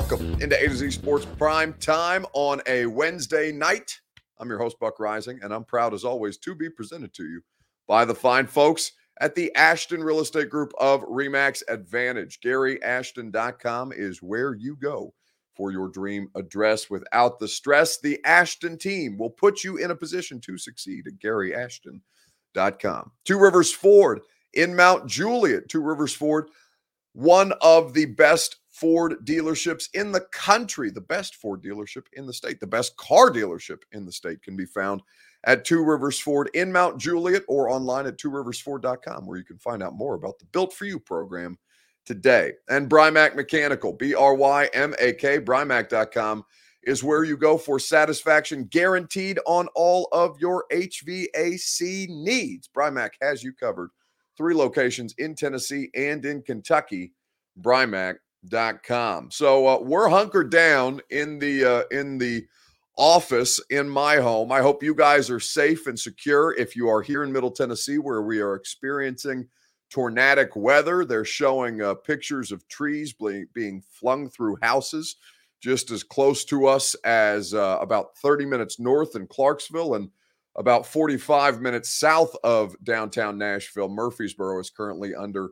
Welcome into A to Z Sports Prime Time on a Wednesday night. I'm your host, Buck Reising, and I'm proud as always to be presented to you by the fine folks at the Ashton Real Estate Group of Remax Advantage. GaryAshton.com is where you go for your dream address without the stress. The Ashton team will put you in a position to succeed at GaryAshton.com. Two Rivers Ford in Mount Juliet. Two Rivers Ford, one of the best Ford dealerships in the country, the best Ford dealership in the state, the best car dealership in the state can be found at Two Rivers Ford in Mount Juliet or online at tworiversford.com where you can find out more about the Built for You program today. And Brymak Mechanical, B R Y M A K, Brymak.com is where you go for satisfaction guaranteed on all of your HVAC needs. Brymak has you covered. Three locations in Tennessee and in Kentucky. Brymak com. So uh, we're hunkered down in the uh, in the office in my home. I hope you guys are safe and secure. If you are here in Middle Tennessee, where we are experiencing tornadic weather, they're showing uh, pictures of trees being flung through houses just as close to us as uh, about 30 minutes north in Clarksville and about 45 minutes south of downtown Nashville. Murfreesboro is currently under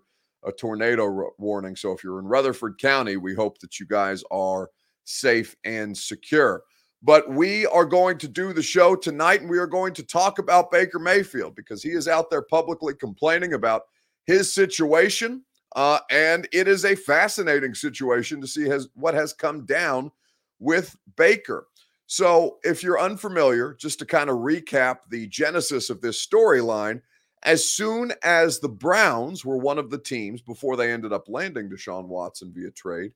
a tornado warning. So if you're in Rutherford County, we hope that you guys are safe and secure. But we are going to do the show tonight and we are going to talk about Baker Mayfield because he is out there publicly complaining about his situation. Uh, and it is a fascinating situation to see has, what has come down with Baker. So, if you're unfamiliar, just to kind of recap the genesis of this storyline, as soon as the Browns were one of the teams before they ended up landing Deshaun Watson via trade,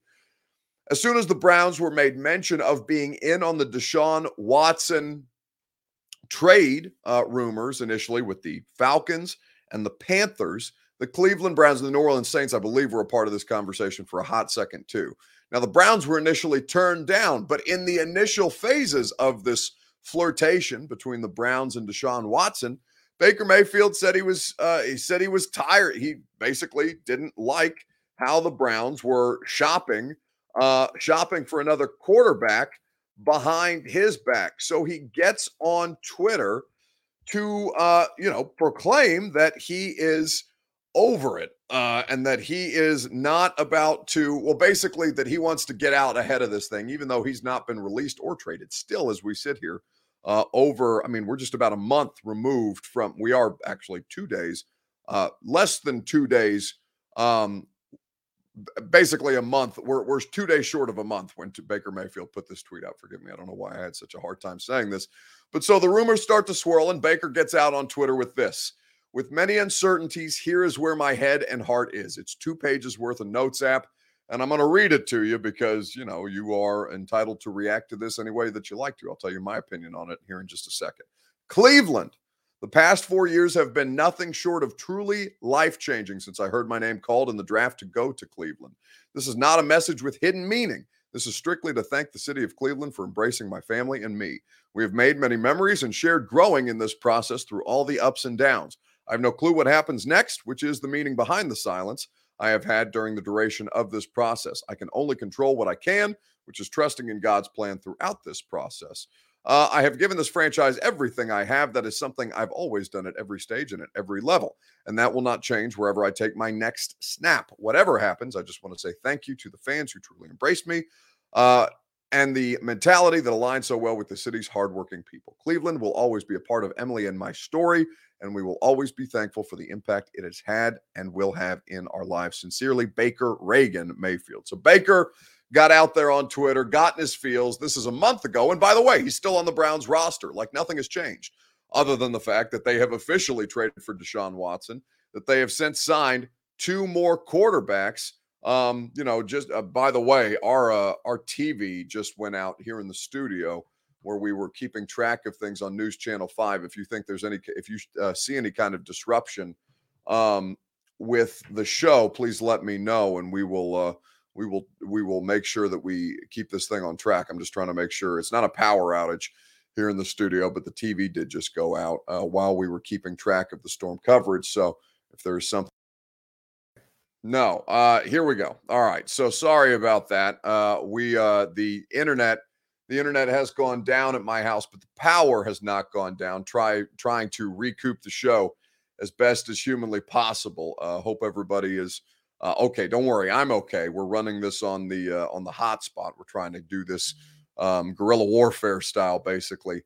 as soon as the Browns were made mention of being in on the Deshaun Watson trade uh, rumors initially with the Falcons and the Panthers, the Cleveland Browns and the New Orleans Saints, I believe, were a part of this conversation for a hot second, too. Now, the Browns were initially turned down, but in the initial phases of this flirtation between the Browns and Deshaun Watson, Baker Mayfield said he was uh, he said he was tired. He basically didn't like how the Browns were shopping uh, shopping for another quarterback behind his back. So he gets on Twitter to uh, you know proclaim that he is over it uh, and that he is not about to well basically that he wants to get out ahead of this thing even though he's not been released or traded still as we sit here uh, over, I mean, we're just about a month removed from, we are actually two days, uh, less than two days, um, basically a month. We're, we're two days short of a month when Baker Mayfield put this tweet out. Forgive me. I don't know why I had such a hard time saying this. But so the rumors start to swirl, and Baker gets out on Twitter with this. With many uncertainties, here is where my head and heart is. It's two pages worth of notes app. And I'm going to read it to you because, you know, you are entitled to react to this any way that you like to. I'll tell you my opinion on it here in just a second. Cleveland, the past four years have been nothing short of truly life changing since I heard my name called in the draft to go to Cleveland. This is not a message with hidden meaning. This is strictly to thank the city of Cleveland for embracing my family and me. We have made many memories and shared growing in this process through all the ups and downs. I have no clue what happens next, which is the meaning behind the silence. I have had during the duration of this process. I can only control what I can, which is trusting in God's plan throughout this process. Uh, I have given this franchise everything I have. That is something I've always done at every stage and at every level. And that will not change wherever I take my next snap. Whatever happens, I just want to say thank you to the fans who truly embraced me uh, and the mentality that aligns so well with the city's hardworking people. Cleveland will always be a part of Emily and my story and we will always be thankful for the impact it has had and will have in our lives. Sincerely, Baker Reagan Mayfield. So Baker got out there on Twitter, got in his feels. This is a month ago. And by the way, he's still on the Browns roster. Like nothing has changed, other than the fact that they have officially traded for Deshaun Watson, that they have since signed two more quarterbacks. Um, you know, just uh, by the way, our uh, our TV just went out here in the studio where we were keeping track of things on News Channel Five. If you think there's any, if you uh, see any kind of disruption um, with the show, please let me know, and we will. Uh, we will we will make sure that we keep this thing on track. I'm just trying to make sure it's not a power outage here in the studio, but the TV did just go out uh, while we were keeping track of the storm coverage. So if there's something No. Uh, here we go. All right. So sorry about that. Uh, we uh, the internet the internet has gone down at my house, but the power has not gone down. Try trying to recoup the show as best as humanly possible. Uh, hope everybody is uh, okay. Don't worry, I'm okay. We're running this on the uh, on the hotspot. We're trying to do this um, guerrilla warfare style, basically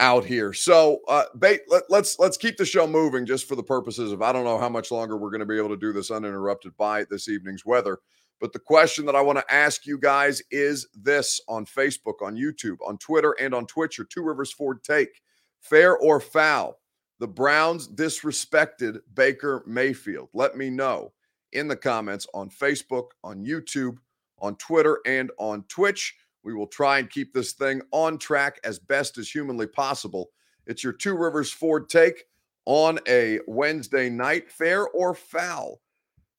out here. So, uh, bait, let, let's let's keep the show moving just for the purposes of I don't know how much longer we're going to be able to do this uninterrupted by this evening's weather. But the question that I want to ask you guys is this on Facebook, on YouTube, on Twitter, and on Twitch, or Two Rivers Ford Take. Fair or foul? The Browns disrespected Baker Mayfield. Let me know in the comments on Facebook, on YouTube, on Twitter, and on Twitch. We will try and keep this thing on track as best as humanly possible. It's your Two Rivers Ford take on a Wednesday night, fair or foul.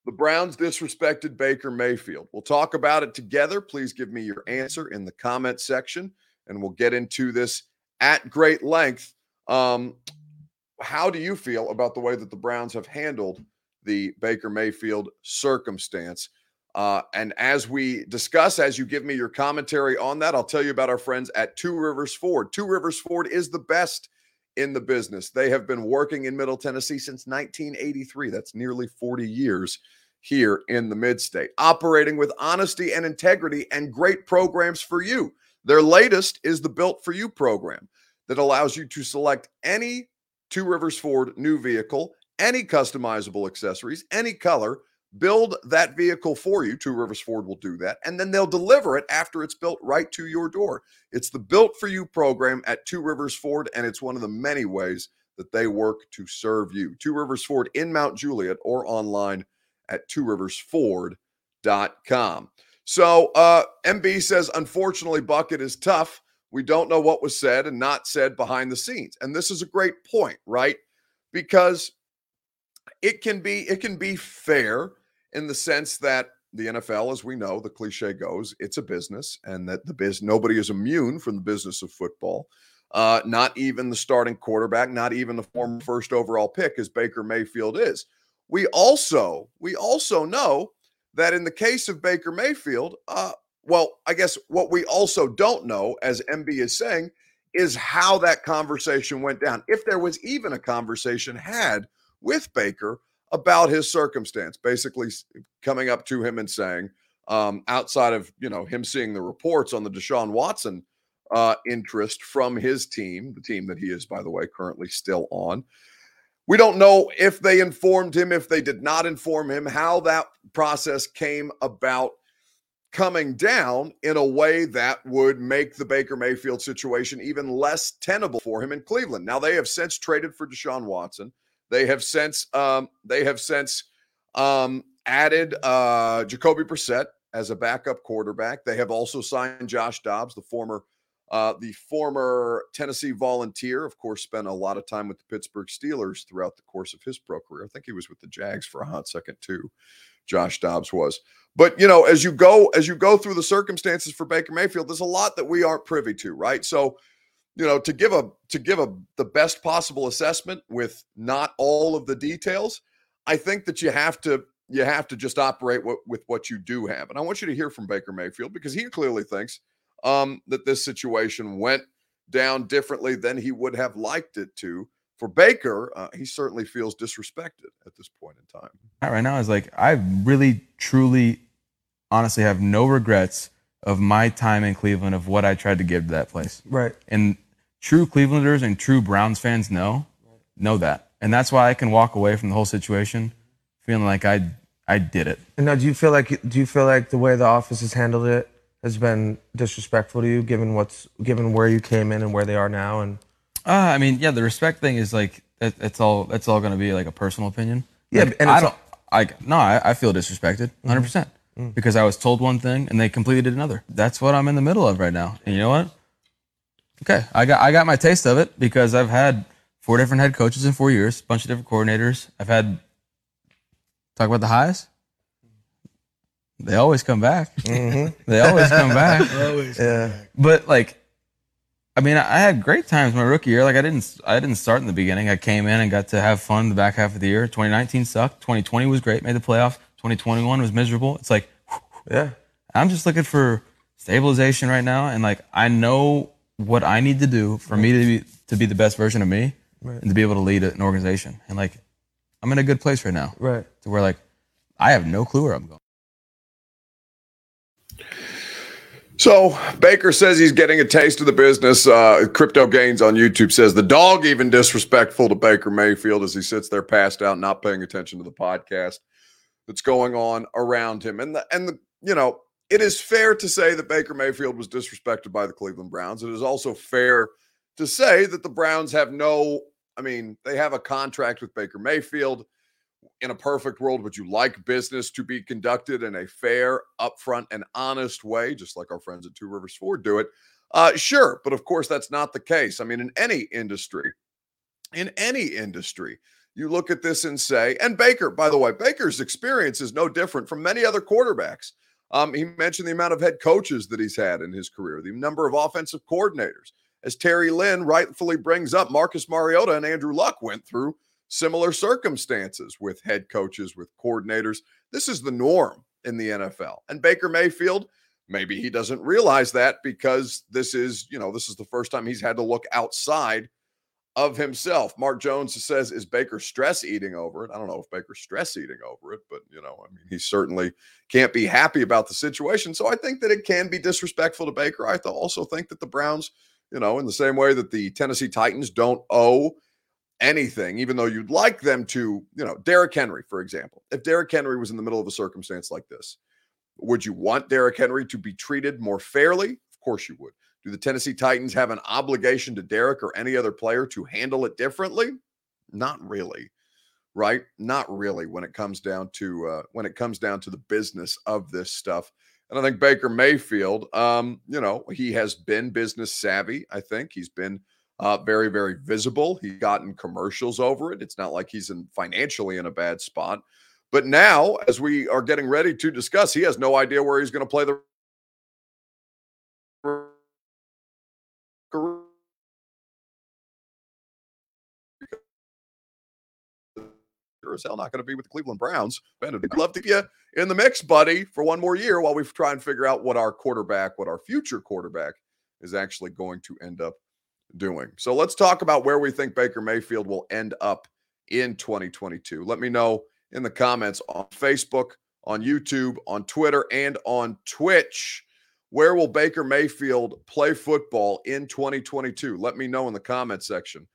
The Browns disrespected Baker Mayfield. We'll talk about it together. Please give me your answer in the comment section, and we'll get into this at great length. Um, how do you feel about the way that the Browns have handled the Baker Mayfield circumstance? Uh, and as we discuss, as you give me your commentary on that, I'll tell you about our friends at Two Rivers Ford. Two Rivers Ford is the best in the business. They have been working in Middle Tennessee since 1983. That's nearly 40 years here in the mid state, operating with honesty and integrity and great programs for you. Their latest is the Built for You program that allows you to select any Two Rivers Ford new vehicle, any customizable accessories, any color build that vehicle for you. Two Rivers Ford will do that, and then they'll deliver it after it's built right to your door. It's the Built for You program at Two Rivers Ford, and it's one of the many ways that they work to serve you. Two Rivers Ford in Mount Juliet or online at tworiversford.com. So uh, MB says, unfortunately, Bucket is tough. We don't know what was said and not said behind the scenes. And this is a great point, right? Because it can be it can be fair in the sense that the NFL, as we know, the cliche goes, it's a business, and that the biz nobody is immune from the business of football. Uh, not even the starting quarterback, not even the former first overall pick, as Baker Mayfield is. We also we also know that in the case of Baker Mayfield, uh, well, I guess what we also don't know, as MB is saying, is how that conversation went down. If there was even a conversation had with Baker about his circumstance, basically coming up to him and saying, um, outside of you know him seeing the reports on the Deshaun Watson uh, interest from his team, the team that he is, by the way, currently still on. We don't know if they informed him, if they did not inform him, how that process came about coming down in a way that would make the Baker Mayfield situation even less tenable for him in Cleveland. Now they have since traded for Deshaun Watson. They have since um, they have since um, added uh, Jacoby Brissett as a backup quarterback. They have also signed Josh Dobbs, the former uh, the former Tennessee Volunteer. Of course, spent a lot of time with the Pittsburgh Steelers throughout the course of his pro career. I think he was with the Jags for a hot second too. Josh Dobbs was. But you know, as you go as you go through the circumstances for Baker Mayfield, there's a lot that we aren't privy to, right? So you know to give a to give a the best possible assessment with not all of the details i think that you have to you have to just operate what, with what you do have and i want you to hear from baker mayfield because he clearly thinks um, that this situation went down differently than he would have liked it to for baker uh, he certainly feels disrespected at this point in time right now is like i really truly honestly have no regrets of my time in Cleveland of what I tried to give to that place. Right. And true Clevelanders and true Browns fans know know that, and that's why I can walk away from the whole situation feeling like I I did it. And now, do you feel like do you feel like the way the office has handled it has been disrespectful to you, given what's given where you came in and where they are now? And uh, I mean, yeah, the respect thing is like it, it's all it's all going to be like a personal opinion. Yeah, like, and I don't. I no, I, I feel disrespected, 100 percent, because I was told one thing and they completely did another. That's what I'm in the middle of right now. And you know what? Okay, I got I got my taste of it because I've had four different head coaches in four years, a bunch of different coordinators. I've had talk about the highs. They always come back. Mm-hmm. they always come back. always yeah, But like, I mean, I had great times my rookie year. Like I didn't I didn't start in the beginning. I came in and got to have fun the back half of the year. 2019 sucked. 2020 was great. Made the playoffs. 2021 was miserable. It's like Yeah. I'm just looking for stabilization right now, and like I know what I need to do for me to be to be the best version of me, Right. and to be able to lead an organization. And like I'm in a good place right now, Right. to where like I have no clue where I'm going. So Baker says he's getting a taste of the business. Uh, Crypto Gains on YouTube says the dog even disrespectful to Baker Mayfield as he sits there passed out, not paying attention to the podcast that's going on around him. And the and the you know it is fair to say that Baker Mayfield was disrespected by the Cleveland Browns. It is also fair to say that the Browns have no. I mean, they have a contract with Baker Mayfield in a perfect world, would you like business to be conducted in a fair, upfront, and honest way, just like our friends at Two Rivers Ford do it? Uh, sure, but of course that's not the case. I mean, in any industry, in any industry, you look at this and say, and Baker, by the way, Baker's experience is no different from many other quarterbacks. Um, he mentioned the amount of head coaches that he's had in his career, the number of offensive coordinators. As Terry Lynn rightfully brings up, Marcus Mariota and Andrew Luck went through similar circumstances with head coaches, with coordinators. This is the norm in the NFL. And Baker Mayfield, maybe he doesn't realize that because this is, you know, this is the first time he's had to look outside of himself. Mark Jones says, Is Baker stress eating over it? I don't know if Baker's stress eating over it, but, you know, I mean, he certainly can't be happy about the situation. So I think that it can be disrespectful to Baker. I also think that the Browns, you know, in the same way that the Tennessee Titans don't owe anything, even though you'd like them to, you know, Derrick Henry, for example. If Derrick Henry was in the middle of a circumstance like this, would you want Derrick Henry to be treated more fairly? Of course you would. Do the Tennessee Titans have an obligation to Derrick or any other player to handle it differently? Not really. Right? Not really when it comes down to uh, when it comes down to the business of this stuff. And I think Baker Mayfield, um, you know, he has been business savvy. I think he's been uh, very, very visible. He's gotten commercials over it. It's not like he's in financially in a bad spot. But now, as we are getting ready to discuss, he has no idea where he's going to play the sure as hell not going to be with the Cleveland Browns. Ben, I'd love to get you uh, in the mix, buddy, for one more year while we try and figure out what our quarterback, what our future quarterback is actually going to end up doing. So let's talk about where we think Baker Mayfield will end up in 2022. Let me know in the comments on Facebook, on YouTube, on Twitter, and on Twitch. Where will Baker Mayfield play football in 2022? Let me know in the comment section.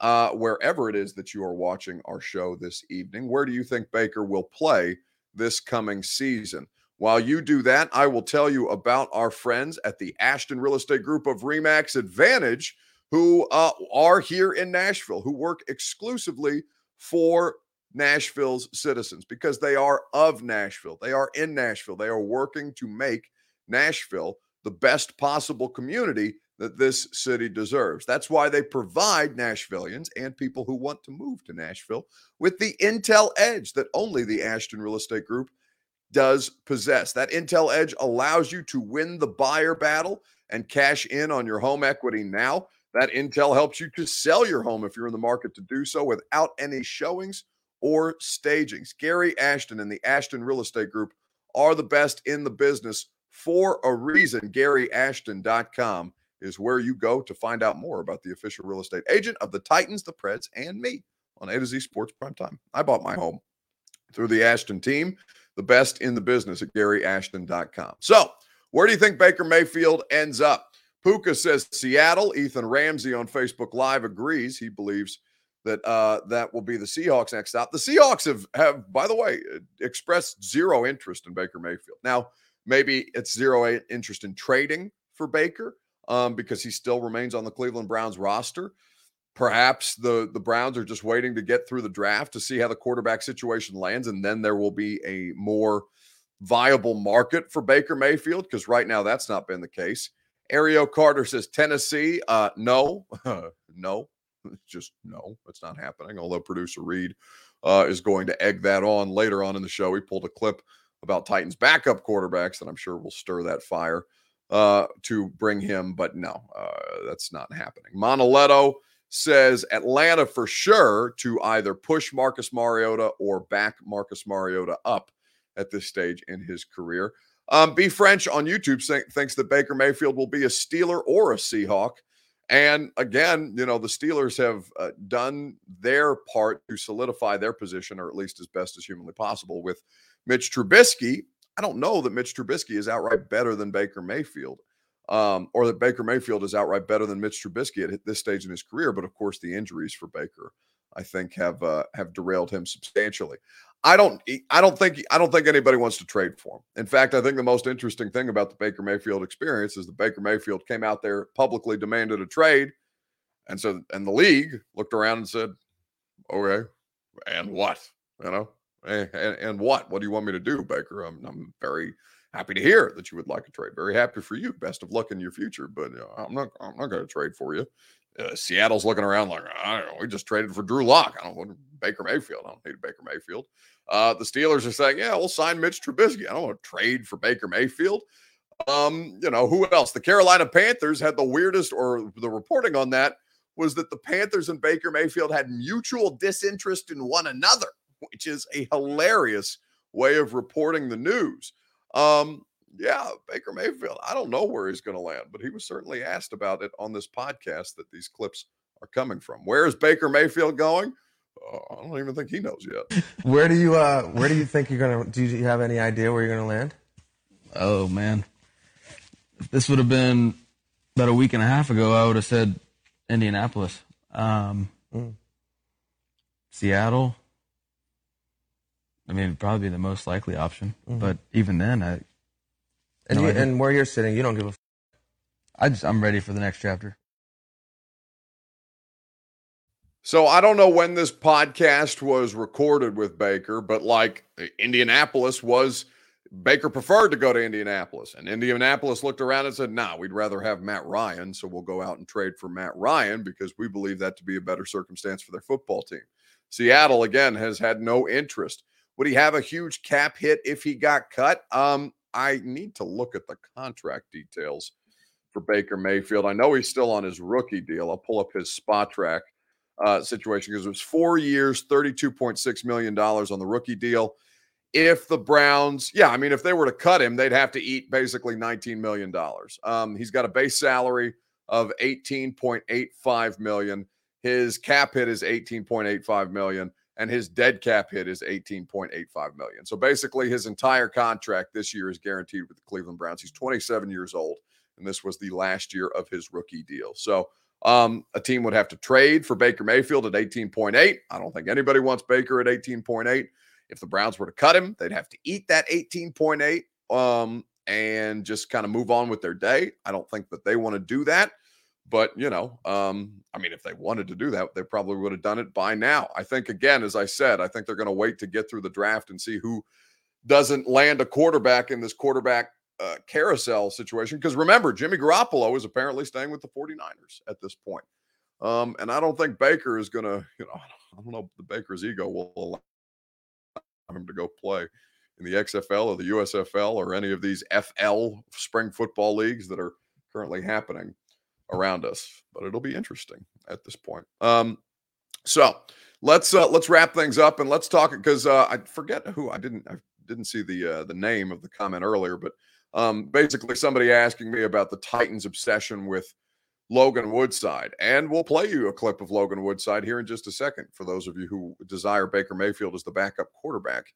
Uh, wherever it is that you are watching our show this evening, where do you think Baker will play this coming season? While you do that, I will tell you about our friends at the Ashton Real Estate Group of Remax Advantage who uh, are here in Nashville, who work exclusively for Nashville's citizens because they are of Nashville. They are in Nashville. They are working to make Nashville the best possible community that this city deserves. That's why they provide Nashvillians and people who want to move to Nashville with the Intel Edge that only the Ashton Real Estate Group does possess. That Intel Edge allows you to win the buyer battle and cash in on your home equity now. That intel helps you to sell your home if you're in the market to do so without any showings or stagings. Gary Ashton and the Ashton Real Estate Group are the best in the business for a reason. GaryAshton.com is where you go to find out more about the official real estate agent of the Titans, the Preds, and me on A to Z Sports Prime Time. I bought my home through the Ashton team, the best in the business at GaryAshton.com. So, where do you think Baker Mayfield ends up? Puka says Seattle. Ethan Ramsey on Facebook Live agrees. He believes that uh, that will be the Seahawks next stop. The Seahawks have, have, by the way, expressed zero interest in Baker Mayfield. Now, maybe it's zero interest in trading for Baker um, because he still remains on the Cleveland Browns roster. Perhaps the the Browns are just waiting to get through the draft to see how the quarterback situation lands, and then there will be a more viable market for Baker Mayfield because right now that's not been the case. Ario Carter says Tennessee. Uh, no, no, just no, it's not happening. Although producer Reed uh, is going to egg that on later on in the show. He pulled a clip about Titans backup quarterbacks, and I'm sure will stir that fire uh, to bring him. But no, uh, that's not happening. Monoletto says Atlanta for sure to either push Marcus Mariota or back Marcus Mariota up at this stage in his career. Um, B French on YouTube say, thinks that Baker Mayfield will be a Steeler or a Seahawk. And again, you know, the Steelers have uh, done their part to solidify their position, or at least as best as humanly possible, with Mitch Trubisky. I don't know that Mitch Trubisky is outright better than Baker Mayfield, um, or that Baker Mayfield is outright better than Mitch Trubisky at this stage in his career. But of course, the injuries for Baker, I think, have uh, have derailed him substantially. I don't I don't think I don't think anybody wants to trade for him. In fact, I think the most interesting thing about the Baker Mayfield experience is that Baker Mayfield came out there publicly demanded a trade. And so and the league looked around and said, "Okay, and what? You know? And, and, what? What do you want me to do, Baker? I'm, I'm very happy to hear that you would like a trade. Very happy for you. Best of luck in your future, but know, I'm not I'm not going to trade for you. Uh, Seattle's looking around like, I don't know, we just traded for Drew Lock. I don't want Baker Mayfield. I don't need Baker Mayfield. Uh, the Steelers are saying, yeah, we'll sign Mitch Trubisky. I don't want to trade for Baker Mayfield. Um, you know, who else? The Carolina Panthers had the weirdest, or the reporting on that was that the Panthers and Baker Mayfield had mutual disinterest in one another, which is a hilarious way of reporting the news. Um, yeah, Baker Mayfield. I don't know where he's going to land, but he was certainly asked about it on this podcast that these clips are coming from. Where is Baker Mayfield going? Uh, I don't even think he knows yet. Where do you uh where do you think you're gonna do you have any idea where you're gonna land? Oh man. If this would have been about a week and a half ago, I would have said Indianapolis. Um, mm. Seattle. I mean, probably the most likely option. Mm-hmm. But even then, I and, no, you, and where you're sitting, you don't give a. F- I just I'm ready for the next chapter. So I don't know when this podcast was recorded with Baker, but like Indianapolis was Baker preferred to go to Indianapolis, and Indianapolis looked around and said, "Nah, we'd rather have Matt Ryan, so we'll go out and trade for Matt Ryan because we believe that to be a better circumstance for their football team." Seattle again has had no interest. Would he have a huge cap hit if he got cut? Um, I need to look at the contract details for Baker Mayfield. I know he's still on his rookie deal. I'll pull up his Spotrac uh, situation because it was four years, $32.6 million on the rookie deal. If the Browns, yeah, I mean, if they were to cut him, they'd have to eat basically $19 million. Um, he's got a base salary of 18.85 million. His cap hit is 18.85 million and his dead cap hit is 18.85 million. So basically his entire contract this year is guaranteed with the Cleveland Browns. He's 27 years old and this was the last year of his rookie deal. So um, a team would have to trade for Baker Mayfield at 18.8. I don't think anybody wants Baker at 18.8. If the Browns were to cut him, they'd have to eat that 18.8 um, and just kind of move on with their day. I don't think that they want to do that. But, you know, um, I mean, if they wanted to do that, they probably would have done it by now. I think, again, as I said, I think they're going to wait to get through the draft and see who doesn't land a quarterback in this quarterback uh, carousel situation. Because remember, Jimmy Garoppolo is apparently staying with the 49ers at this point. Um, and I don't think Baker is going to, you know, I don't know if the Baker's ego will allow him to go play in the XFL or the USFL or any of these FL spring football leagues that are currently happening around us, but it'll be interesting at this point. Um, so let's uh, let's wrap things up and let's talk because uh, I forget who I didn't I didn't see the uh, the name of the comment earlier, but um, basically somebody asking me about the Titans' obsession with Logan Woodside, and we'll play you a clip of Logan Woodside here in just a second for those of you who desire Baker Mayfield as the backup quarterback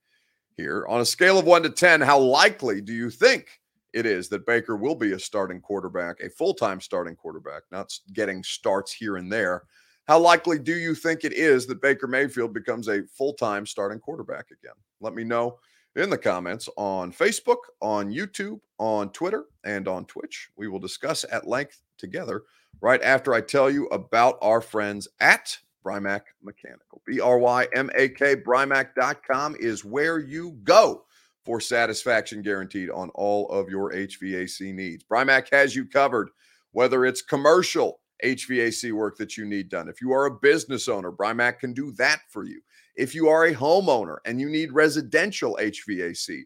here. On a scale of one to ten, how likely do you think it is that Baker will be a starting quarterback, a full time starting quarterback, not getting starts here and there. How likely do you think it is that Baker Mayfield becomes a full time starting quarterback again? Let me know in the comments on Facebook, on YouTube, on Twitter, and on Twitch. We will discuss at length together right after I tell you about our friends at Brymak Mechanical. B R Y M A K, Brymak.com is where you go for satisfaction guaranteed on all of your HVAC needs. Brymak has you covered, whether it's commercial HVAC work that you need done. If you are a business owner, Brymak can do that for you. If you are a homeowner and you need residential HVAC,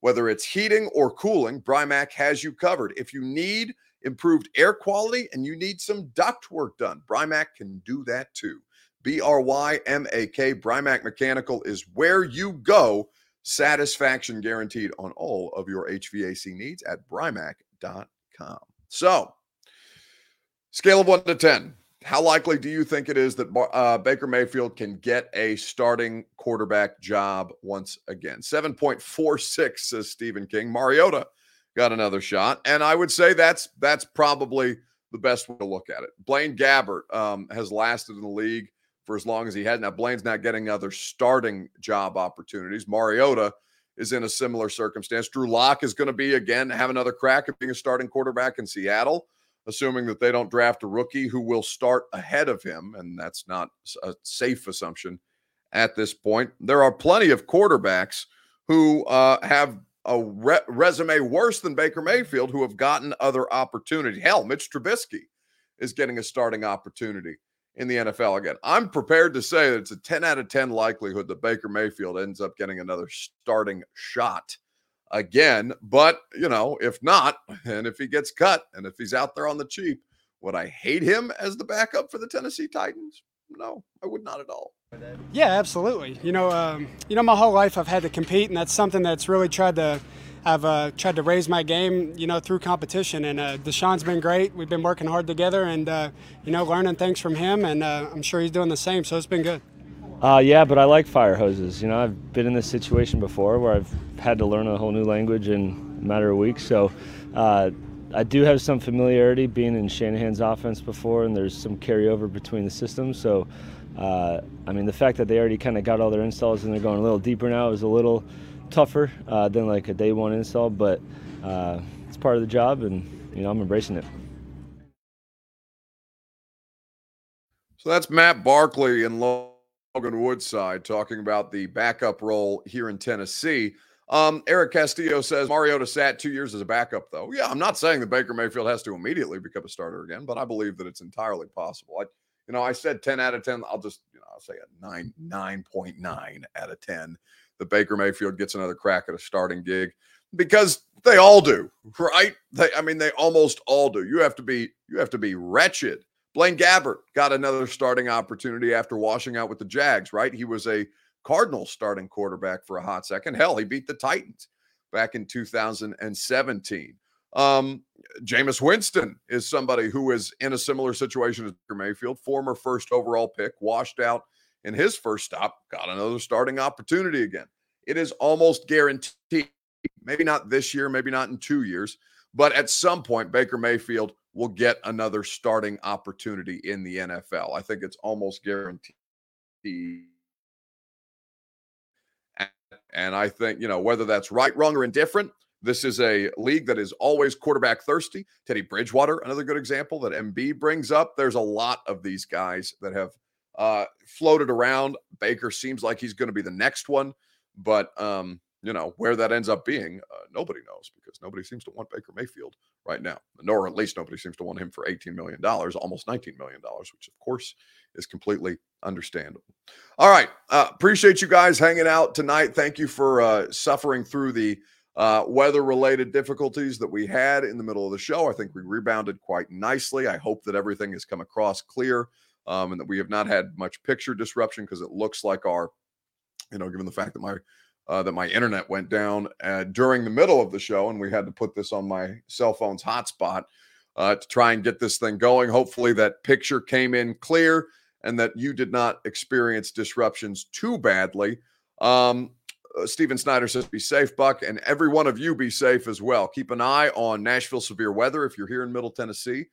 whether it's heating or cooling, Brymak has you covered. If you need improved air quality and you need some duct work done, Brymak can do that too. B R Y M A K, Brymak Mechanical is where you go satisfaction guaranteed on all of your HVAC needs at brymak.com. So, scale of one to 10. How likely do you think it is that uh, Baker Mayfield can get a starting quarterback job once again? 7.46 says Stephen King. Mariota got another shot, and I would say that's that's probably the best way to look at it. Blaine Gabbert um, has lasted in the league for as long as he had. Now Blaine's not getting other starting job opportunities. Mariota is in a similar circumstance. Drew Lock is going to be again have another crack at being a starting quarterback in Seattle assuming that they don't draft a rookie who will start ahead of him. And that's not a safe assumption at this point. There are plenty of quarterbacks who uh, have a re- resume worse than Baker Mayfield who have gotten other opportunities. Hell, Mitch Trubisky is getting a starting opportunity in the NFL again. I'm prepared to say that it's a 10 out of 10 likelihood that Baker Mayfield ends up getting another starting shot again. But, you know, if not, and if he gets cut and if he's out there on the cheap, would I hate him as the backup for the Tennessee Titans? No, I would not at all. Yeah, absolutely. You know, um, you know, my whole life I've had to compete, and that's something that's really tried to. I've uh, tried to raise my game, you know, through competition. And uh, Deshaun's been great. We've been working hard together, and uh, you know, learning things from him. And uh, I'm sure he's doing the same. So it's been good. Uh, yeah, but I like fire hoses. You know, I've been in this situation before where I've had to learn a whole new language in a matter of weeks. So uh, I do have some familiarity being in Shanahan's offense before, and there's some carryover between the systems. So, I mean, the fact that they already kind of got all their installs and they're going a little deeper now is a little tougher uh, than like a day one install, but uh, it's part of the job, and you know, I'm embracing it. So that's Matt Barkley and. Lo- Logan Woodside talking about the backup role here in Tennessee. Um, Eric Castillo says Mariota sat two years as a backup, though. Yeah, I'm not saying that Baker Mayfield has to immediately become a starter again, but I believe that it's entirely possible. I, you know, I said 10 out of 10. I'll just, you know, I'll say a nine, 9.9 out of 10 that Baker Mayfield gets another crack at a starting gig because they all do, right? They, I mean, they almost all do. You have to be, you have to be wretched Blaine Gabbert got another starting opportunity after washing out with the Jags, right? He was a Cardinals starting quarterback for a hot second. Hell, he beat the Titans back in 2017. Um, Jameis Winston is somebody who is in a similar situation as Baker Mayfield, former first overall pick, washed out in his first stop, got another starting opportunity again. It is almost guaranteed. Maybe not this year, maybe not in two years, but at some point, Baker Mayfield will get another starting opportunity in the NFL. I think it's almost guaranteed. And I think, you know, whether that's right, wrong, or indifferent, this is a league that is always quarterback thirsty. Teddy Bridgewater, another good example that MB brings up. There's a lot of these guys that have uh, floated around. Baker seems like he's going to be the next one, but um, you know where that ends up being, uh, nobody knows because nobody seems to want Baker Mayfield right now, nor at least nobody seems to want him for $18 million, almost $19 million, which of course is completely understandable. All right. Uh, appreciate you guys hanging out tonight. Thank you for uh, suffering through the uh, weather related difficulties that we had in the middle of the show. I think we rebounded quite nicely. I hope that everything has come across clear um, and that we have not had much picture disruption because it looks like our, you know, given the fact that my uh, that my internet went down uh, during the middle of the show, and we had to put this on my cell phone's hotspot uh, to try and get this thing going. Hopefully, that picture came in clear and that you did not experience disruptions too badly. Um, uh, Steven Snyder says, be safe, Buck, and every one of you be safe as well. Keep an eye on Nashville severe weather if you're here in Middle Tennessee.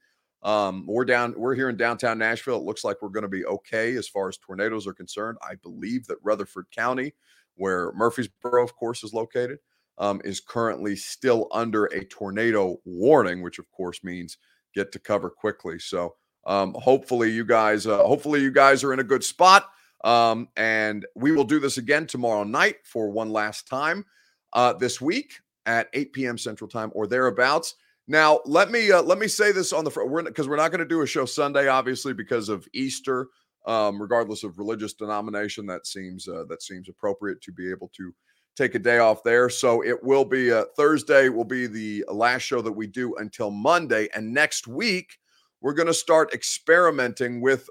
Um, we're down, we're here in downtown Nashville. It looks like we're going to be okay as far as tornadoes are concerned. I believe that Rutherford County where Murfreesboro, of course, is located, um, is currently still under a tornado warning, which of course means get to cover quickly. So um, hopefully you guys, uh, hopefully you guys are in a good spot. Um, and we will do this again tomorrow night for one last time uh, this week at 8 p.m. Central Time or thereabouts. Now, let me uh, let me say this on the front. We're because we're not going to do a show Sunday, obviously, because of Easter um, regardless of religious denomination. That seems uh, that seems appropriate to be able to take a day off there. So it will be uh, Thursday will be the last show that we do until Monday, and next week we're going to start experimenting with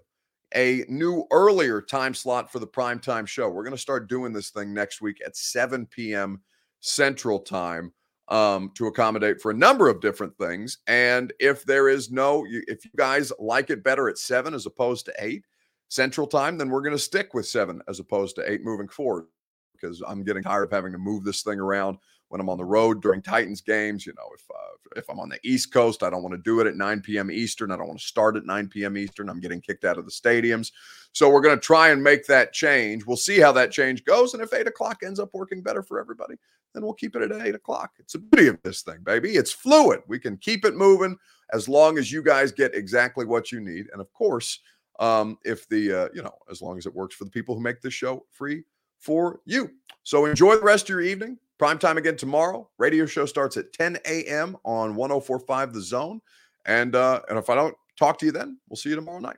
a new earlier time slot for the primetime show. We're going to start doing this thing next week at 7 p.m. Central Time um, to accommodate for a number of different things. And if there is no, if you guys like it better at 7 as opposed to 8 Central Time, then we're going to stick with 7 as opposed to 8 moving forward because I'm getting tired of having to move this thing around when I'm on the road during Titans games. You know, if uh, if I'm on the East Coast, I don't want to do it at 9 p.m. Eastern. I don't want to start at 9 p.m. Eastern. I'm getting kicked out of the stadiums. So we're going to try and make that change. We'll see how that change goes, and if eight o'clock ends up working better for everybody, then we'll keep it at eight o'clock. It's the beauty of this thing, baby. It's fluid. We can keep it moving as long as you guys get exactly what you need, and of course. Um, if the uh, you know, as long as it works for the people who make this show free for you. So enjoy the rest of your evening. Prime time again tomorrow. Radio show starts at 10 a.m. on 1045 The Zone. And uh, and if I don't talk to you then, we'll see you tomorrow night.